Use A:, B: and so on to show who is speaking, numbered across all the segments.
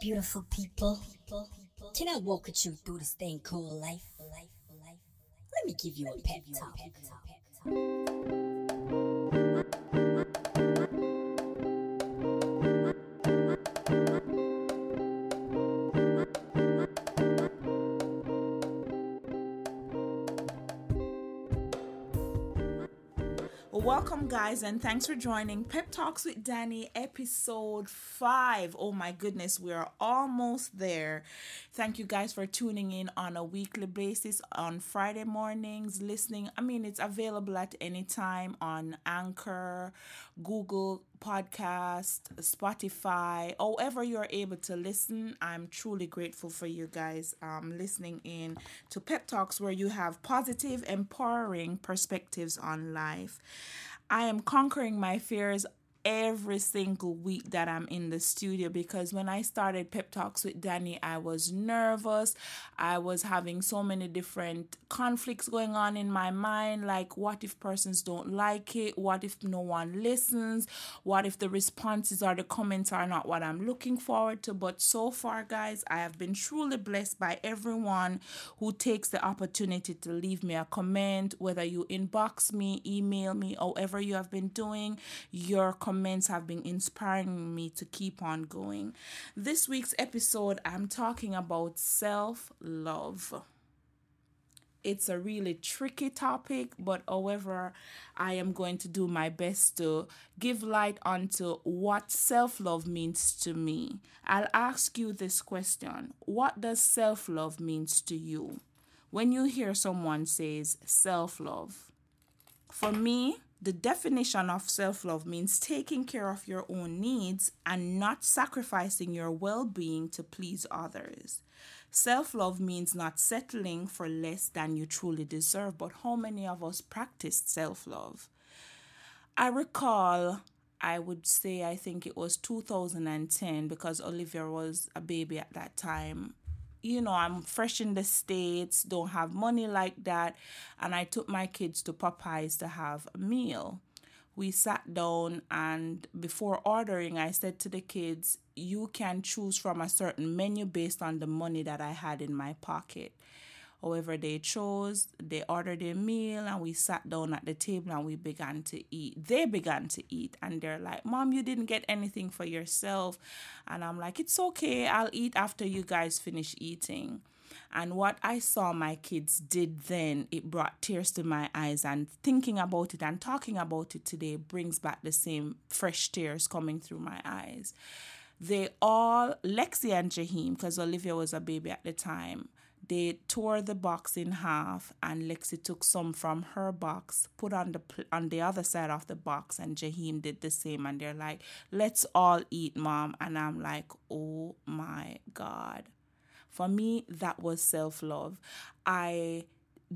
A: beautiful people. Can I walk with you through this thing called life? Let me give you a pep talk.
B: Welcome, guys, and thanks for joining Pep Talks with Danny, episode five. Oh my goodness, we are almost there. Thank you guys for tuning in on a weekly basis on Friday mornings, listening. I mean, it's available at any time on Anchor, Google Podcast, Spotify, however you're able to listen. I'm truly grateful for you guys um, listening in to Pep Talks, where you have positive, empowering perspectives on life. I am conquering my fears every single week that I'm in the studio because when I started Pep Talks with Danny, I was nervous. I was having so many different conflicts going on in my mind like, what if persons don't like it? What if no one listens? What if the responses or the comments are not what I'm looking forward to? But so far, guys, I have been truly blessed by everyone who takes the opportunity to leave me a comment, whether you inbox me, email me, however you have been doing. Your have been inspiring me to keep on going. This week's episode, I'm talking about self love. It's a really tricky topic, but however, I am going to do my best to give light onto what self love means to me. I'll ask you this question What does self love means to you? When you hear someone says self love, for me, the definition of self love means taking care of your own needs and not sacrificing your well being to please others. Self love means not settling for less than you truly deserve, but how many of us practiced self love? I recall, I would say, I think it was 2010 because Olivia was a baby at that time you know, I'm fresh in the States, don't have money like that. And I took my kids to Popeyes to have a meal. We sat down, and before ordering, I said to the kids, You can choose from a certain menu based on the money that I had in my pocket. However, they chose, they ordered a meal, and we sat down at the table and we began to eat. They began to eat, and they're like, Mom, you didn't get anything for yourself. And I'm like, It's okay, I'll eat after you guys finish eating. And what I saw my kids did then, it brought tears to my eyes. And thinking about it and talking about it today brings back the same fresh tears coming through my eyes. They all, Lexi and Jaheim, because Olivia was a baby at the time, they tore the box in half and Lexi took some from her box, put on the on the other side of the box and Jaheim did the same and they're like, "Let's all eat, mom." And I'm like, "Oh my god." For me, that was self-love. I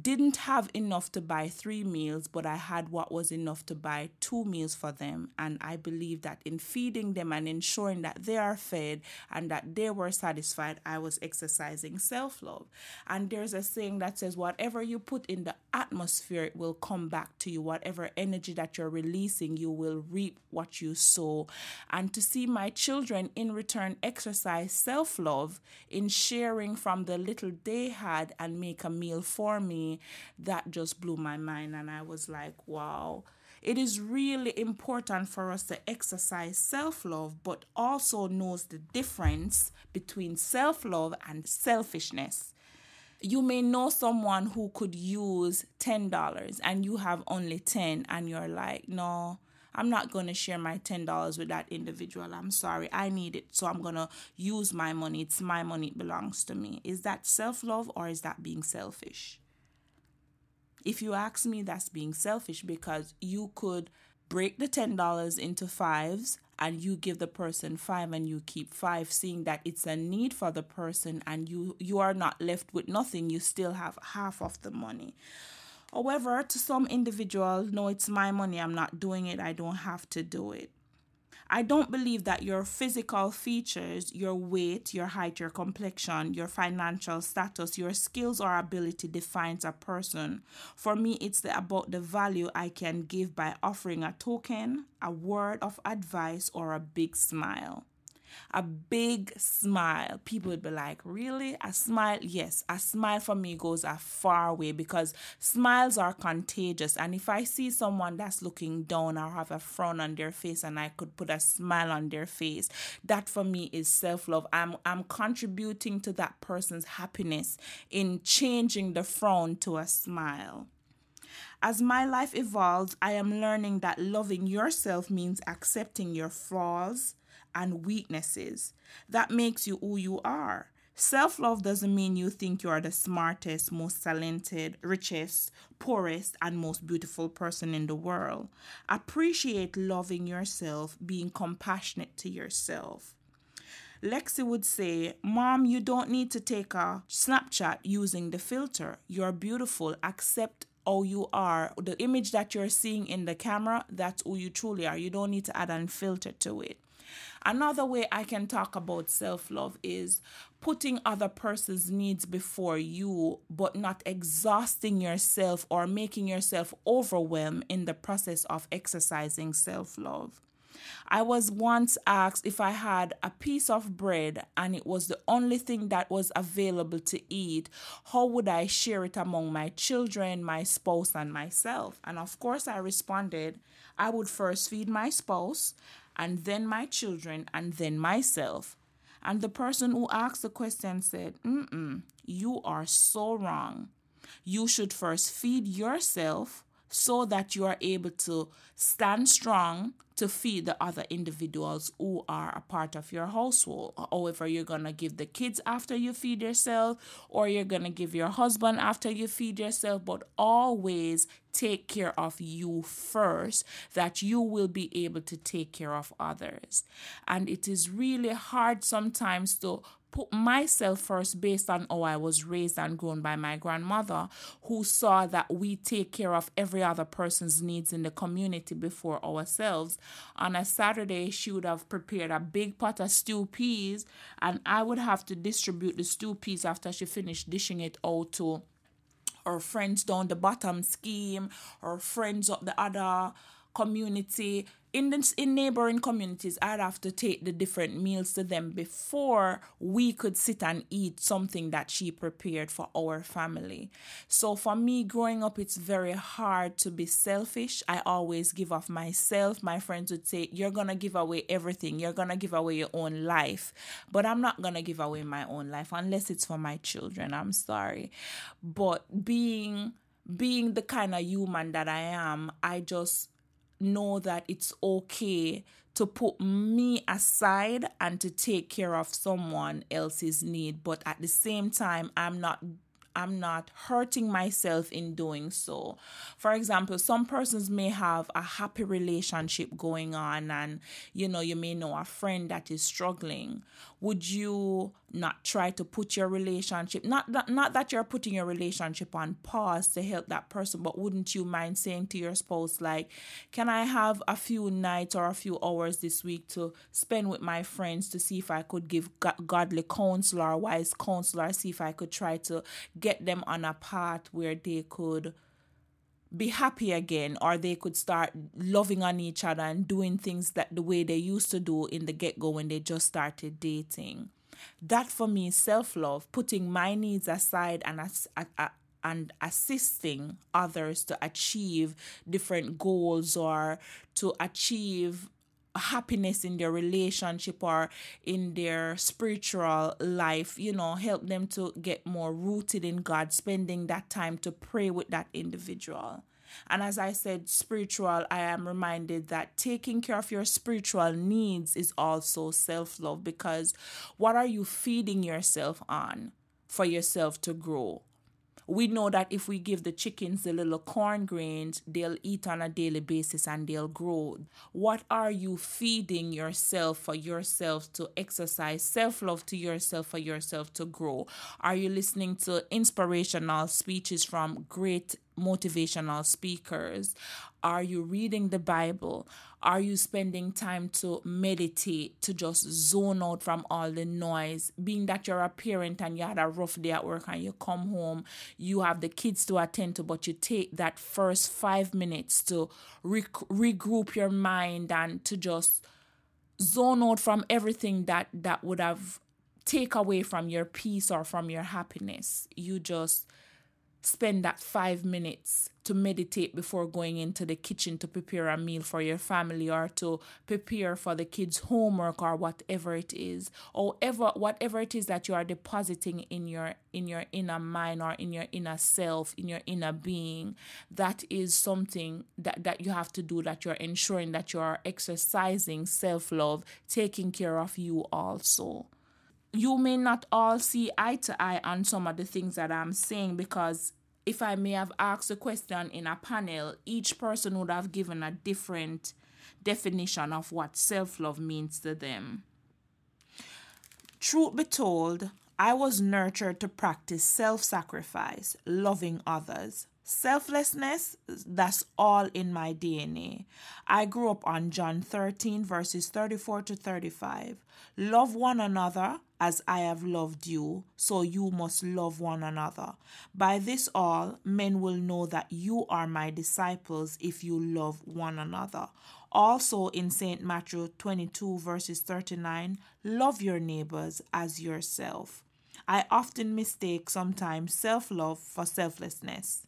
B: didn't have enough to buy three meals, but I had what was enough to buy two meals for them. And I believe that in feeding them and ensuring that they are fed and that they were satisfied, I was exercising self love. And there's a saying that says, whatever you put in the atmosphere, it will come back to you. Whatever energy that you're releasing, you will reap what you sow. And to see my children in return exercise self love in sharing from the little they had and make a meal for me that just blew my mind. And I was like, wow. It is really important for us to exercise self love, but also knows the difference between self love and selfishness. You may know someone who could use $10 and you have only 10 and you're like, no, I'm not going to share my $10 with that individual. I'm sorry. I need it. So I'm going to use my money. It's my money. It belongs to me. Is that self love or is that being selfish? If you ask me, that's being selfish because you could break the $10 into fives and you give the person five and you keep five seeing that it's a need for the person and you you are not left with nothing you still have half of the money. However to some individuals no it's my money i'm not doing it i don't have to do it I don't believe that your physical features, your weight, your height, your complexion, your financial status, your skills or ability defines a person. For me, it's the, about the value I can give by offering a token, a word of advice, or a big smile. A big smile. People would be like, Really? A smile? Yes, a smile for me goes a far way because smiles are contagious. And if I see someone that's looking down or have a frown on their face and I could put a smile on their face, that for me is self love. I'm, I'm contributing to that person's happiness in changing the frown to a smile. As my life evolves, I am learning that loving yourself means accepting your flaws and weaknesses. That makes you who you are. Self love doesn't mean you think you are the smartest, most talented, richest, poorest, and most beautiful person in the world. Appreciate loving yourself, being compassionate to yourself. Lexi would say, Mom, you don't need to take a Snapchat using the filter. You're beautiful. Accept how you are. The image that you're seeing in the camera, that's who you truly are. You don't need to add a filter to it. Another way I can talk about self love is putting other person's needs before you, but not exhausting yourself or making yourself overwhelmed in the process of exercising self love. I was once asked if I had a piece of bread and it was the only thing that was available to eat, how would I share it among my children, my spouse, and myself? And of course, I responded, I would first feed my spouse, and then my children, and then myself. And the person who asked the question said, Mm-mm, you are so wrong. You should first feed yourself so that you are able to stand strong to feed the other individuals who are a part of your household. However, you're going to give the kids after you feed yourself, or you're going to give your husband after you feed yourself, but always take care of you first, that you will be able to take care of others. And it is really hard sometimes to put myself first based on how I was raised and grown by my grandmother, who saw that we take care of every other person's needs in the community before ourselves. On a Saturday, she would have prepared a big pot of stew peas, and I would have to distribute the stew peas after she finished dishing it out to her friends down the bottom scheme, or friends up the other community in the, in neighboring communities i'd have to take the different meals to them before we could sit and eat something that she prepared for our family. So for me growing up it's very hard to be selfish. I always give off myself. My friends would say you're gonna give away everything. You're gonna give away your own life. But i'm not gonna give away my own life unless it's for my children. I'm sorry. But being being the kind of human that i am i just know that it's okay to put me aside and to take care of someone else's need but at the same time i'm not I'm not hurting myself in doing so. For example, some persons may have a happy relationship going on, and you know, you may know a friend that is struggling. Would you not try to put your relationship not that not that you're putting your relationship on pause to help that person, but wouldn't you mind saying to your spouse, like, can I have a few nights or a few hours this week to spend with my friends to see if I could give godly counsel or wise counsel or see if I could try to get them on a path where they could be happy again or they could start loving on each other and doing things that the way they used to do in the get go when they just started dating. That for me is self love, putting my needs aside and as, and assisting others to achieve different goals or to achieve happiness in their relationship or in their spiritual life, you know, help them to get more rooted in God, spending that time to pray with that individual. And as I said, spiritual, I am reminded that taking care of your spiritual needs is also self love because what are you feeding yourself on for yourself to grow? we know that if we give the chickens the little corn grains, they'll eat on a daily basis and they'll grow. What are you feeding yourself for yourself to exercise self love to yourself for yourself to grow? Are you listening to inspirational speeches from great motivational speakers? Are you reading the Bible? Are you spending time to meditate, to just zone out from all the noise? Being that you're a parent and you had a rough day at work and you come home, you have the kids to attend to, but you take that first five minutes to re- regroup your mind and to just zone out from everything that that would have take away from your peace or from your happiness. You just spend that five minutes to meditate before going into the kitchen to prepare a meal for your family or to prepare for the kids' homework or whatever it is. Or ever whatever it is that you are depositing in your in your inner mind or in your inner self in your inner being that is something that, that you have to do that you're ensuring that you are exercising self-love taking care of you also you may not all see eye to eye on some of the things that I'm saying because if I may have asked a question in a panel, each person would have given a different definition of what self love means to them. Truth be told, I was nurtured to practice self sacrifice, loving others. Selflessness, that's all in my DNA. I grew up on John 13, verses 34 to 35. Love one another as I have loved you, so you must love one another. By this all men will know that you are my disciples if you love one another. Also in St. Matthew 22, verses 39, love your neighbors as yourself. I often mistake sometimes self love for selflessness.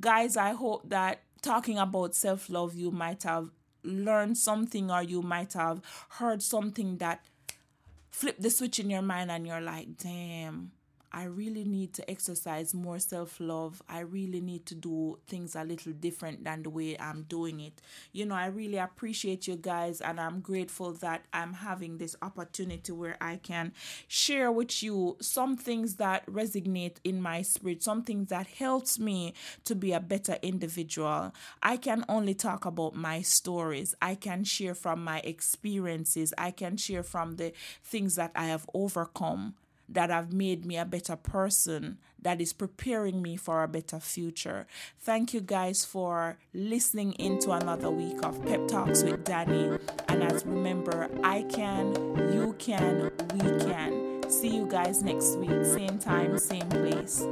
B: Guys, I hope that talking about self love, you might have learned something or you might have heard something that flip the switch in your mind and you're like, damn, I really need to exercise more self love. I really need to do things a little different than the way I'm doing it. You know, I really appreciate you guys, and I'm grateful that I'm having this opportunity where I can share with you some things that resonate in my spirit, some things that helps me to be a better individual. I can only talk about my stories, I can share from my experiences, I can share from the things that I have overcome that have made me a better person, that is preparing me for a better future. Thank you guys for listening into another week of Pep Talks with Danny. And as remember, I can, you can, we can. See you guys next week, same time, same place.